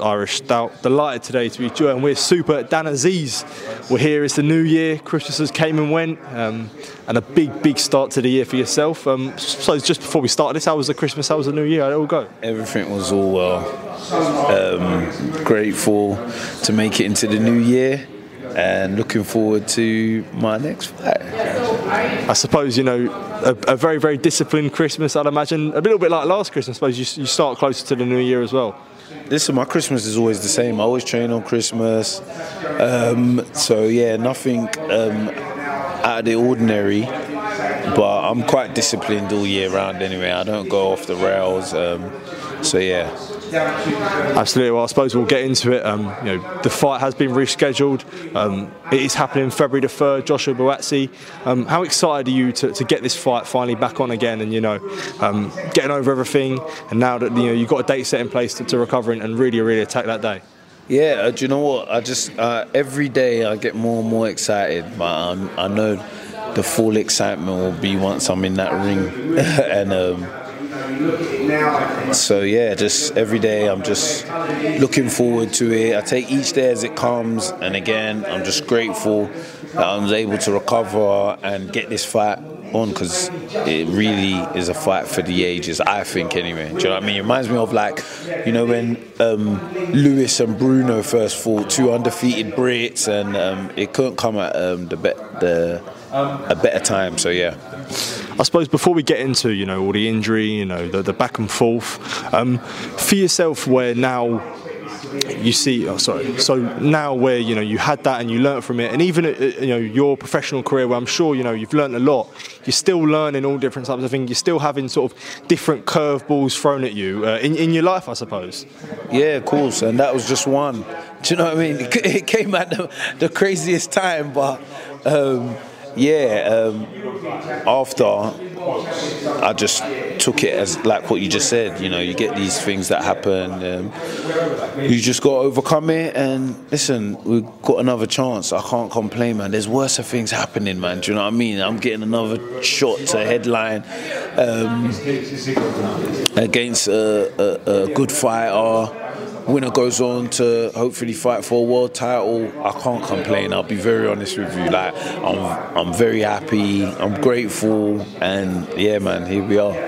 Irish Stout. Delighted today to be joined with Super Dan Azeez. We're here, it's the new year, Christmas has came and went, um, and a big, big start to the year for yourself. Um, so just before we start this, how was the Christmas, how was the new year, how did it all go? Everything was all well. Um, grateful to make it into the new year and looking forward to my next fight. I suppose, you know, a, a very, very disciplined Christmas, I'd imagine. A little bit like last Christmas, I suppose you, you start closer to the new year as well. Listen, my Christmas is always the same. I always train on Christmas. Um, so, yeah, nothing um, out of the ordinary. But I'm quite disciplined all year round anyway. I don't go off the rails. Um, so, yeah. Absolutely. Well, I suppose we'll get into it. Um, you know, the fight has been rescheduled. Um, it is happening February the third. Joshua Buatsi. Um, how excited are you to, to, get this fight finally back on again? And you know, um, getting over everything. And now that you know you've got a date set in place to, to recover and really, really attack that day. Yeah, uh, do you know what? I just uh, every day I get more and more excited, but um, I know the full excitement will be once I'm in that ring and. So yeah, just every day I'm just looking forward to it. I take each day as it comes, and again, I'm just grateful that I was able to recover and get this fight on because it really is a fight for the ages. I think anyway. Do you know what I mean? It reminds me of like, you know, when um, Lewis and Bruno first fought, two undefeated Brits, and um, it couldn't come at um, the, be- the a better time. So yeah. I suppose before we get into you know all the injury, you know the, the back and forth, um, for yourself, where now you see, oh, sorry, so now where you know you had that and you learnt from it, and even uh, you know your professional career, where I'm sure you know you've learnt a lot. You're still learning all different types of things. You're still having sort of different curveballs thrown at you uh, in in your life, I suppose. Yeah, of course, and that was just one. Do you know what I mean? It came at the, the craziest time, but. Um, yeah, um, after I just took it as like what you just said. You know, you get these things that happen. Um, you just got to overcome it. And listen, we've got another chance. I can't complain, man. There's worse things happening, man. Do you know what I mean? I'm getting another shot to headline um, against a, a, a good fighter winner goes on to hopefully fight for a world title, I can't complain. I'll be very honest with you. Like I'm, I'm very happy. I'm grateful, and yeah, man, here we are.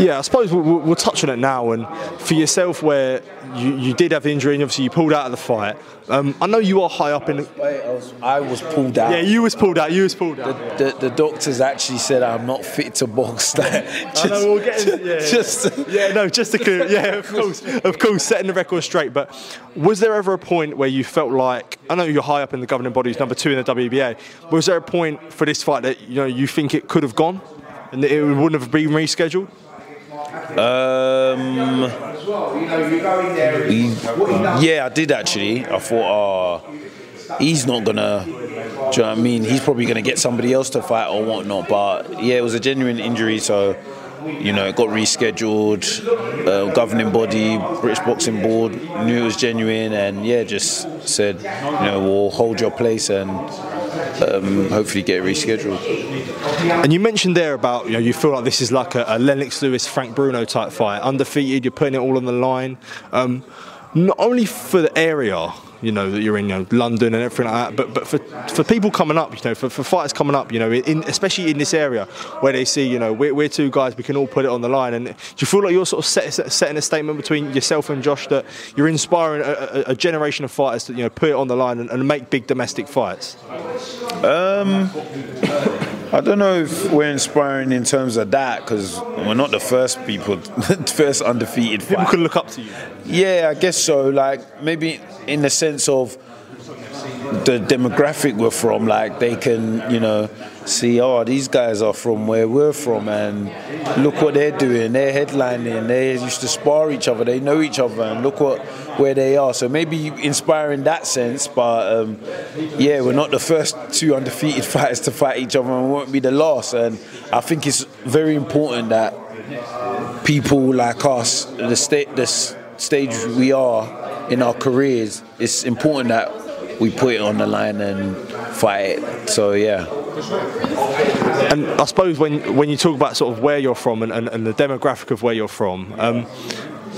Yeah, I suppose we'll, we'll, touch on it now. And for yourself, where you, you did have injury and obviously you pulled out of the fight, um, I know you are high up in. The... I, was, I was pulled out. Yeah, you was pulled out. You was pulled out. The, the, the doctors actually said I'm not fit to box. just, I know, we'll get into, yeah, just yeah, no, just to clear. Yeah, of course, of course, setting the record straight. But was there ever a point where you felt like I know you're high up in the governing bodies, number two in the WBA. Was there a point for this fight that you know you think it could have gone? And it wouldn't have been rescheduled? Um, yeah, I did actually. I thought, oh, he's not gonna. Do you know what I mean? He's probably gonna get somebody else to fight or whatnot. But yeah, it was a genuine injury, so you know, it got rescheduled. Uh, governing body, British Boxing Board knew it was genuine, and yeah, just said, you know, we'll hold your place and um, hopefully get rescheduled. And you mentioned there about you know you feel like this is like a, a Lennox Lewis Frank Bruno type fight, undefeated. You're putting it all on the line, um, not only for the area you know that you're in you know, London and everything like that. But but for for people coming up, you know, for, for fighters coming up, you know, in, especially in this area where they see, you know, we're, we're two guys, we can all put it on the line. And do you feel like you're sort of set, setting a statement between yourself and Josh that you're inspiring a, a, a generation of fighters to you know put it on the line and, and make big domestic fights? Um. I don't know if we're inspiring in terms of that because we're not the first people, first undefeated. People fight. can look up to you. Yeah, I guess so. Like maybe in the sense of the demographic we're from, like they can, you know, see, oh, these guys are from where we're from, and look what they're doing. They're headlining. They used to spar each other. They know each other, and look what where they are. So maybe inspire in that sense. But um, yeah, we're not the first two undefeated fighters to fight each other, and we won't be the last. And I think it's very important that people like us, the state, the stage we are in our careers, it's important that we put it on the line and fight it. So yeah. And I suppose when when you talk about sort of where you're from and, and, and the demographic of where you're from, um,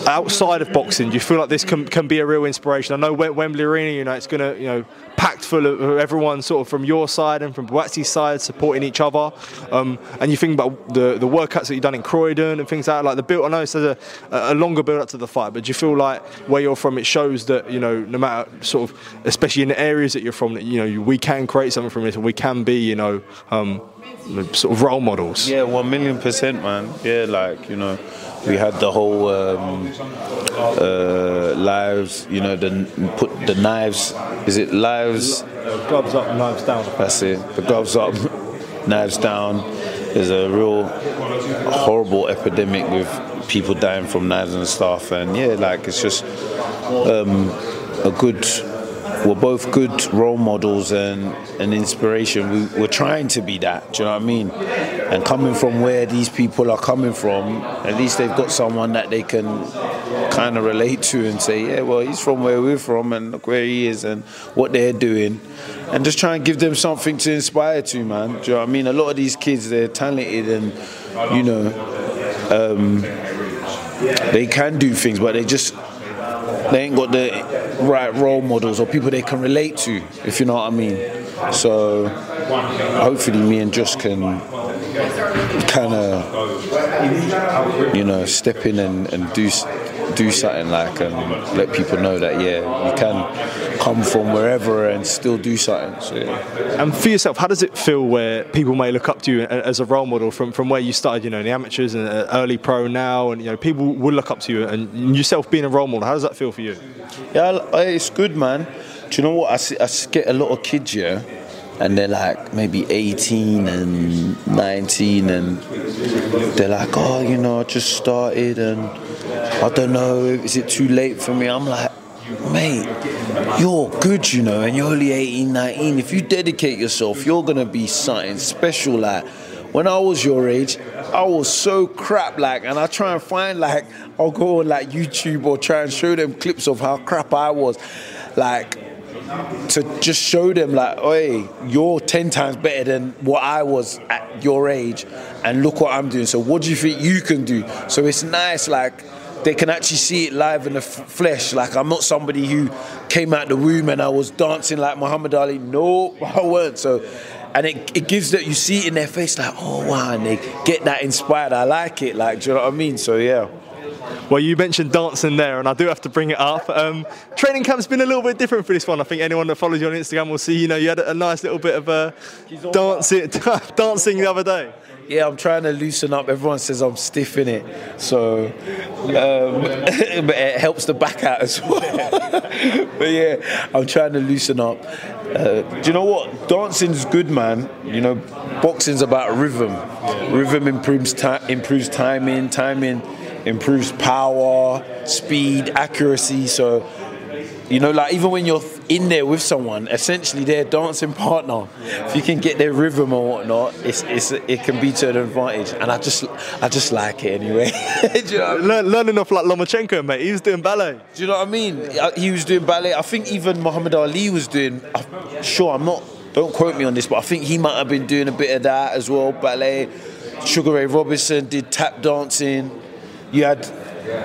outside of boxing, do you feel like this can, can be a real inspiration? I know Wembley Arena, you know, it's going to, you know, packed full of everyone sort of from your side and from Buatsi's side supporting each other. Um, and you think about the, the workouts that you've done in Croydon and things like that, like the build, I know it's a, a longer build up to the fight, but do you feel like where you're from, it shows that, you know, no matter sort of, especially in the areas that you're from, that, you know, we can create something from this and we can be, you know, um, sort of role models. Yeah, one million percent, man. Yeah, like, you know, we had the whole um, uh, lives, you know, the put the knives. Is it lives? Gloves up, knives down. That's it. The gloves up, knives down. There's a real horrible epidemic with people dying from knives and stuff, and yeah, like it's just um, a good we're both good role models and an inspiration. We, we're trying to be that. Do you know what I mean? And coming from where these people are coming from, at least they've got someone that they can kind of relate to and say, yeah, well, he's from where we're from and look where he is and what they're doing. And just try and give them something to inspire to, man. Do you know what I mean? A lot of these kids, they're talented and, you know, um, they can do things, but they just they ain't got the right role models or people they can relate to, if you know what I mean. So hopefully, me and Just can kind of, you know, step in and, and do do something like and let people know that yeah, you can come from wherever and still do something. So, yeah. And for yourself, how does it feel where people may look up to you as a role model from, from where you started, you know, in the amateurs and uh, early pro now, and you know, people will look up to you and yourself being a role model. How does that feel for you? Yeah, it's good, man. Do you know what? I, see, I get a lot of kids here. And they're like maybe 18 and 19, and they're like, oh, you know, I just started, and I don't know, is it too late for me? I'm like, mate, you're good, you know, and you're only 18, 19. If you dedicate yourself, you're gonna be something special. Like, when I was your age, I was so crap, like, and I try and find, like, I'll go on, like, YouTube or try and show them clips of how crap I was. Like, to just show them like, hey, you're ten times better than what I was at your age, and look what I'm doing. So what do you think you can do? So it's nice, like they can actually see it live in the flesh. Like I'm not somebody who came out the womb and I was dancing like Muhammad Ali. No, I weren't. So, and it, it gives that you see it in their face like, oh wow, and they get that inspired. I like it. Like, do you know what I mean? So yeah. Well, you mentioned dancing there, and I do have to bring it up. Um, training camp's been a little bit different for this one. I think anyone that follows you on Instagram will see, you know, you had a nice little bit of uh, dancing, dancing the other day yeah, I'm trying to loosen up. Everyone says I'm stiff in it, so um, but it helps the back out as well. but yeah, I'm trying to loosen up. Uh, do you know what? Dancing's good, man. You know, boxing's about rhythm. Rhythm improves ti- improves timing. Timing improves power, speed, accuracy. So You know, like even when you're in there with someone, essentially their dancing partner, if you can get their rhythm or whatnot, it's, it's it can be to an advantage. And I just I just like it anyway. Do you know I mean? Learn, learning off like Lomachenko, mate. He was doing ballet. Do you know what I mean? Uh, He was doing ballet. I think even Muhammad Ali was doing. I'm sure, I'm not. Don't quote me on this, but I think he might have been doing a bit of that as well. Ballet. Sugar Ray Robinson did tap dancing. You had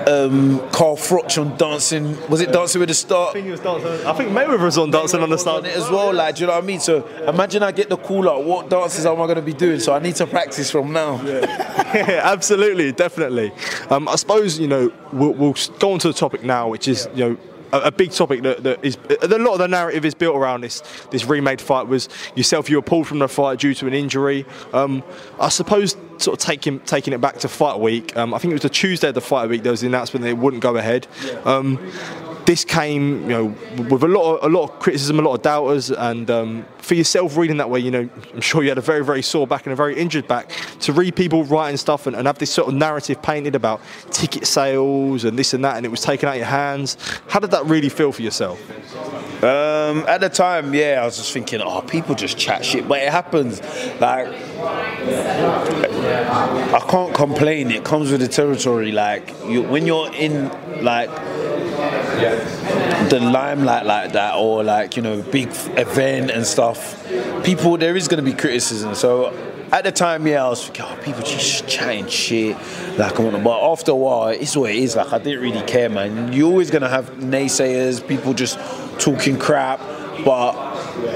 um, Carl Froch on dancing. Was it Dancing with the Star? I think he was dancing. I think Mayweather was on dancing on the was start on it as well. Like, do you know what I mean? So imagine I get the call out. What dances am I going to be doing? So I need to practice from now. Yeah, absolutely, definitely. Um, I suppose you know we'll, we'll go on to the topic now, which is you know. A, big topic that, that is a lot of the narrative is built around this this remade fight was yourself. You were pulled from the fight due to an injury. Um, I suppose sort of taking taking it back to fight week. Um, I think it was the Tuesday of the fight week. There was the announcement that it wouldn't go ahead. Um, this came, you know, with a lot of a lot of criticism, a lot of doubters, and um, for yourself reading that way, you know, I'm sure you had a very very sore back and a very injured back. To read people writing stuff and, and have this sort of narrative painted about ticket sales and this and that, and it was taken out of your hands. How did that really feel for yourself? Um, at the time, yeah, I was just thinking, oh, people just chat shit, but it happens. Like, I can't complain. It comes with the territory. Like, you, when you're in like the limelight like that, or like you know, big event and stuff, people there is going to be criticism. So. At the time, yeah, I was like, oh, people just chatting shit, like, but after a while, it's what it is. Like, I didn't really care, man. You're always gonna have naysayers, people just talking crap, but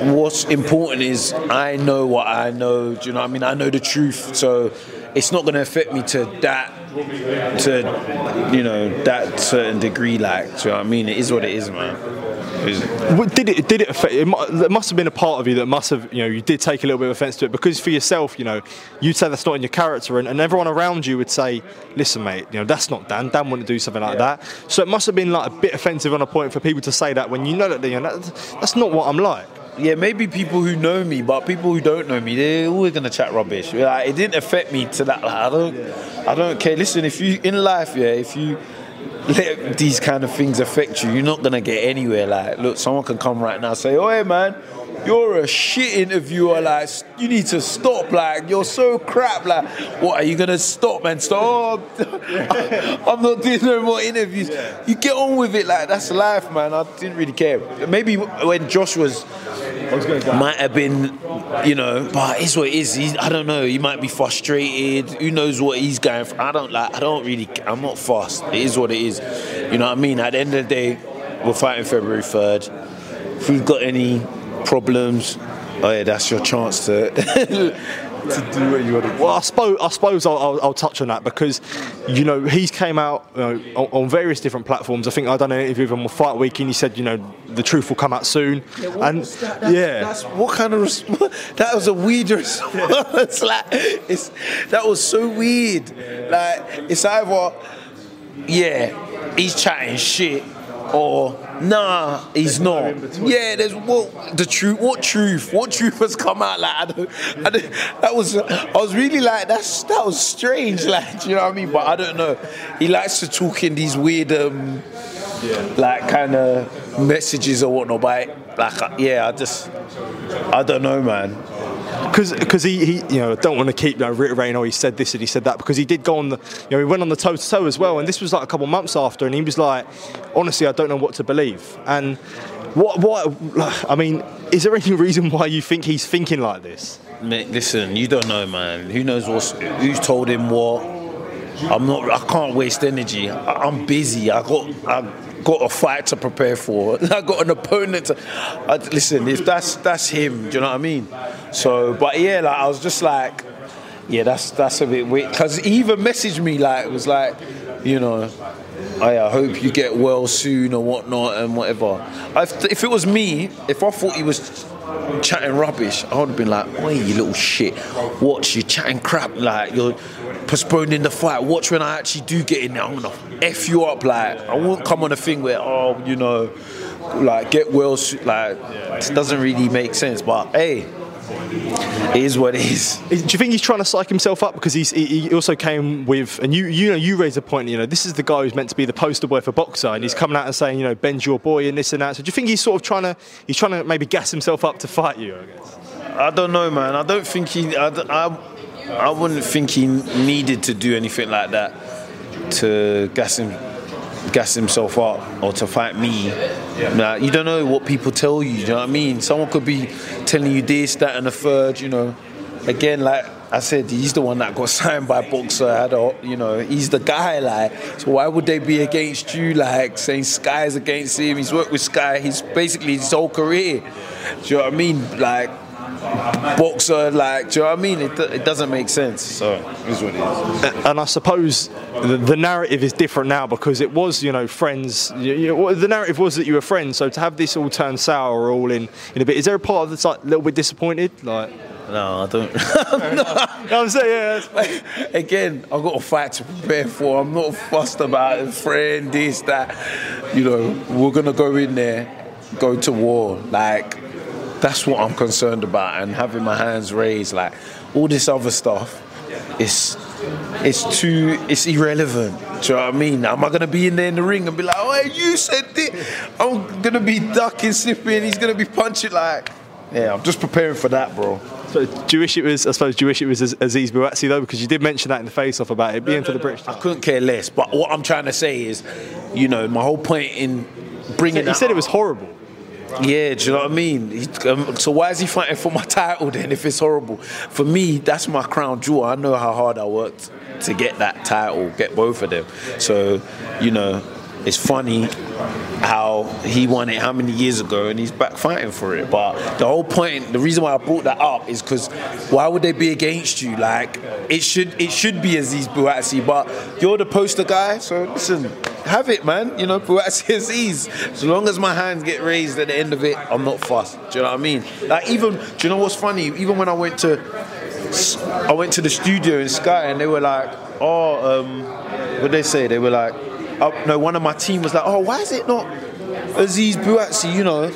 what's important is I know what I know. Do you know what I mean? I know the truth, so it's not going to affect me to that, to you know that certain degree. Like, do you know what I mean? It is what it is, man. Did it? Did it affect? It must have been a part of you that must have, you know, you did take a little bit of offence to it because for yourself, you know, you'd say that's not in your character, and, and everyone around you would say, "Listen, mate, you know, that's not Dan. Dan wouldn't do something like that." So it must have been like a bit offensive on a point for people to say that when you know that, you know, that, that's not what I'm like. Yeah, maybe people who know me, but people who don't know me, they're always gonna chat rubbish. Like, it didn't affect me to that. Like, I don't, I don't care. Listen, if you in life, yeah, if you let these kind of things affect you, you're not gonna get anywhere. Like, look, someone can come right now and say, "Oh, hey, man." You're a shit interviewer, like you need to stop, like you're so crap, like what are you gonna stop and stop? I'm not doing no more interviews. You get on with it, like that's life, man. I didn't really care. Maybe when Josh was might have been, you know, but it's what it is. He's, I don't know. He might be frustrated. Who knows what he's going for? I don't like. I don't really. I'm not fast. It is what it is. You know what I mean? At the end of the day, we're fighting February third. If we've got any problems, oh yeah, that's your chance to to do what you want to do. Well, I suppose I suppose I'll, I'll, I'll touch on that because you know he's came out you know, on, on various different platforms. I think I done an interview with him on Fight Week, and he said you know the truth will come out soon. and yeah, That's what kind of response? That was a weird response. like, it's that was so weird. Like, it's either yeah, he's chatting shit, or nah, he's not. Yeah, there's what the truth. What truth? What truth has come out? Like, I don't, I don't, that was. I was really like, that's that was strange. Like, do you know what I mean? But I don't know. He likes to talk in these weird. um like kind of messages or whatnot. But like, yeah, I just, I don't know, man. Because he, he you know don't want to keep know, reiterating oh he said this and he said that because he did go on the you know he went on the toe to toe as well and this was like a couple months after and he was like honestly I don't know what to believe and what what I mean is there any reason why you think he's thinking like this Mate, listen, you don't know, man. Who knows what's, who's told him what? I'm not. I can't waste energy. I, I'm busy. I got. I got a fight to prepare for. I got an opponent. To, I, listen, if that's that's him, do you know what I mean? So, but yeah, like I was just like, yeah, that's that's a bit weird. Because he even messaged me like it was like, you know. Oh, I, I hope you get well soon or whatnot and whatever. If, if it was me, if I thought he was chatting rubbish, I would have been like, "Oi, you little shit! Watch you chatting crap. Like you're postponing the fight. Watch when I actually do get in there. I'm gonna f you up. Like I won't come on a thing where oh, you know, like get well. Like it doesn't really make sense. But hey, it is what it is. Is- Do you think he's trying to psych himself up because he's, he he also came with and you you know you raise a point you know this is the guy who's meant to be the poster boy for Boxxer and he's coming out and saying you know Ben's your boy and this and that so do you think he's sort of trying to he's trying to maybe gas himself up to fight you I guess I don't know, man. I don't think he. I, I, I wouldn't think he needed to do anything like that to gas him, gas himself up or to fight me. Nah, you don't know what people tell you. You know what I mean? Someone could be telling you this, that, and the third. You know, again, like I said, he's the one that got signed by Boxxer. Had a, you know, he's the guy. Like, so why would they be against you? Like saying Sky's against him. He's worked with Sky. He's basically his whole career. Do you know what I mean? Like Boxxer, like, do you know what I mean? It, it doesn't make sense. So, it's what it is. and I suppose the, the narrative is different now because it was you know friends you, you know, the narrative was that you were friends so to have this all turn sour all in in a bit is there a part of that's like a little bit disappointed like No, I don't. you know what I'm saying yeah that's- Again, I've got a fight to prepare for. I'm not fussed about a friend, this, that. You know, we're going to go in there, go to war. Like, that's what I'm concerned about. And having my hands raised, like, all this other stuff, it's. It's too, it's irrelevant. Do you know what I mean? Am I gonna be in there in the ring and be like, oh, you said this? I'm gonna be ducking, sipping, he's gonna be punching like, yeah, I'm just preparing for that, bro. So do you wish it was? I suppose. Do you wish it was Az- Azeez Buatsi though? Because you did mention that in the face-off about it being for the British. I couldn't care less. But what I'm trying to say is, you know, my whole point in bringing He that said it was horrible. Yeah, do you know what I mean? Um, so why is he fighting for my title then if it's horrible? For me, that's my crown jewel. I know how hard I worked to get that title, get both of them. So, you know, it's funny how he won it how many years ago and he's back fighting for it. But the whole point, the reason why I brought that up is because why would they be against you? Like it should it should be Azeez Buatsi, but you're the poster guy, so listen, have it, man. You know, Buatsi Azeez. As long as my hands get raised at the end of it, I'm not fussed. Do you know what I mean? Like even, do you know what's funny? Even when I went to I went to the studio in Sky and they were like, oh, um, what they say? They were like, oh, no, one of my team was like, oh, why is it not Azeez Buatsi? You know,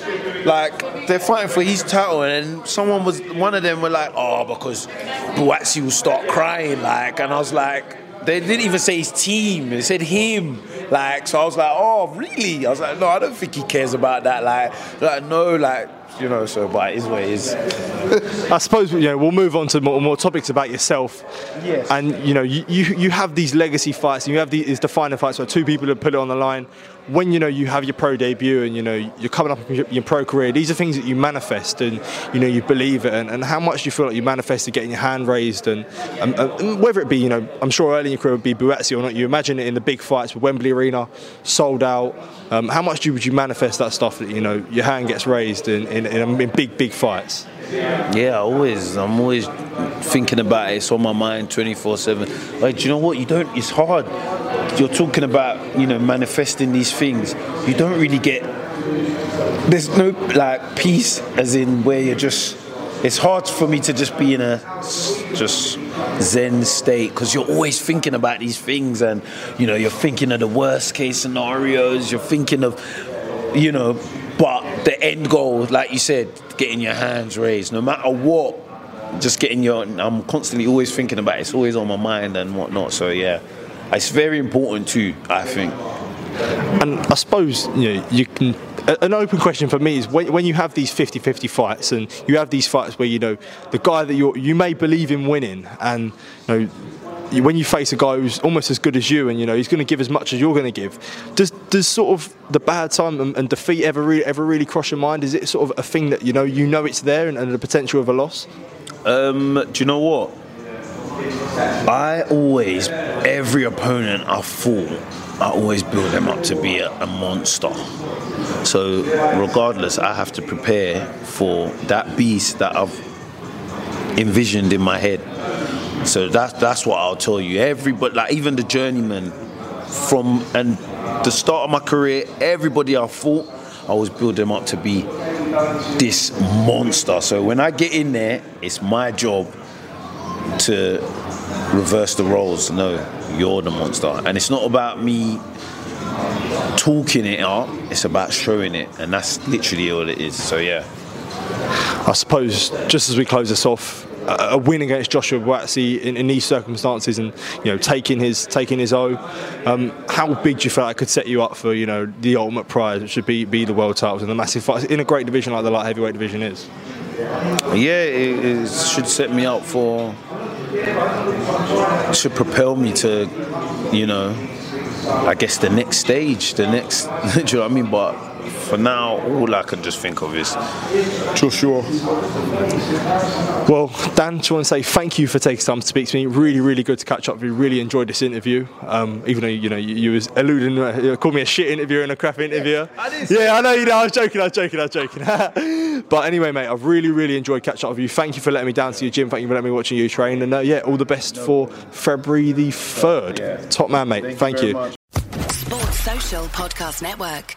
like they're fighting for his title, and someone was, one of them were like, oh, because Buatsi will start crying, like, and I was like. They didn't even say his team. They said him. Like, so I was like, oh, really? I was like, no, I don't think he cares about that. Like, like no, like, you know. So, but it is what it is. I suppose you know we'll move on to more, more topics about yourself. Yes. And you know you, you, you have these legacy fights and you have these defining fights where two people have put it on the line. When you know you have your pro debut and you know you're coming up in your, pro career, these are things that you manifest and you know you believe it. And, and how much you feel like you manifested getting your hand raised and, and, and whether it be you know I'm sure early in your career would be Buatsi or not. You imagine it in the big fights with Wembley Arena sold out. Um, how much do would you manifest that stuff that you know your hand gets raised in, in, in, in big big fights? Yeah, always. I'm always thinking about it. It's on my mind 24 7. Like, do you know what? You don't, it's hard. You're talking about, you know, manifesting these things. You don't really get, there's no, like, peace as in where you're just, it's hard for me to just be in a just zen state because you're always thinking about these things and, you know, you're thinking of the worst case scenarios. You're thinking of, you know, but the end goal, like you said, getting your hands raised, no matter what, just getting your. I'm constantly always thinking about it. It's always on my mind and whatnot. So yeah, it's very important too. I think. And I suppose you know you can. An open question for me is when, when you have these 50-50 fights and you have these fights where you know the guy that you you may believe in winning and you know when you face a guy who's almost as good as you and you know he's going to give as much as you're going to give does does sort of the bad time and, and defeat ever really, ever really cross your mind is it sort of a thing that you know you know it's there and, and the potential of a loss Um, do you know what? I always, every opponent I fought, I always build them up to be a, a monster. So, regardless, I have to prepare for that beast that I've envisioned in my head. So that's that's what I'll tell you. Everybody, like even the journeyman, from and the start of my career, everybody I fought, I always build them up to be this monster. So when I get in there, it's my job to reverse the roles. No, you're the monster. And it's not about me talking it up, it's about showing it. And that's literally all it is. So yeah. I suppose just as we close this off, a, win against Joshua Buatsi in, in these circumstances, and you know taking his taking his O. Um, how big do you feel that could set you up for you know the ultimate prize, which should be be the world titles and the massive fight in a great division like the light heavyweight division is? Yeah, it, it should set me up for. Should propel me to, you know, I guess the next stage, the next. do you know what I mean? But for now, all I can just think of is Joshua. Well, Dan, just want to say thank you for taking time to speak to me. Really, really good to catch up with you. Really enjoyed this interview. Um, even though you know you, you was alluding, uh, you called me a shit interviewer and a crap interviewer. I yeah, I know you know. I was joking. I was joking. I was joking. but anyway, mate, I've really, really enjoyed catching up with you. Thank you for letting me down to your gym. Thank you for letting me watching you train. And uh, yeah, all the best for February the third. Yeah. Top man, mate. Thank, Thank you. you. Much. Sports Social Podcast Network.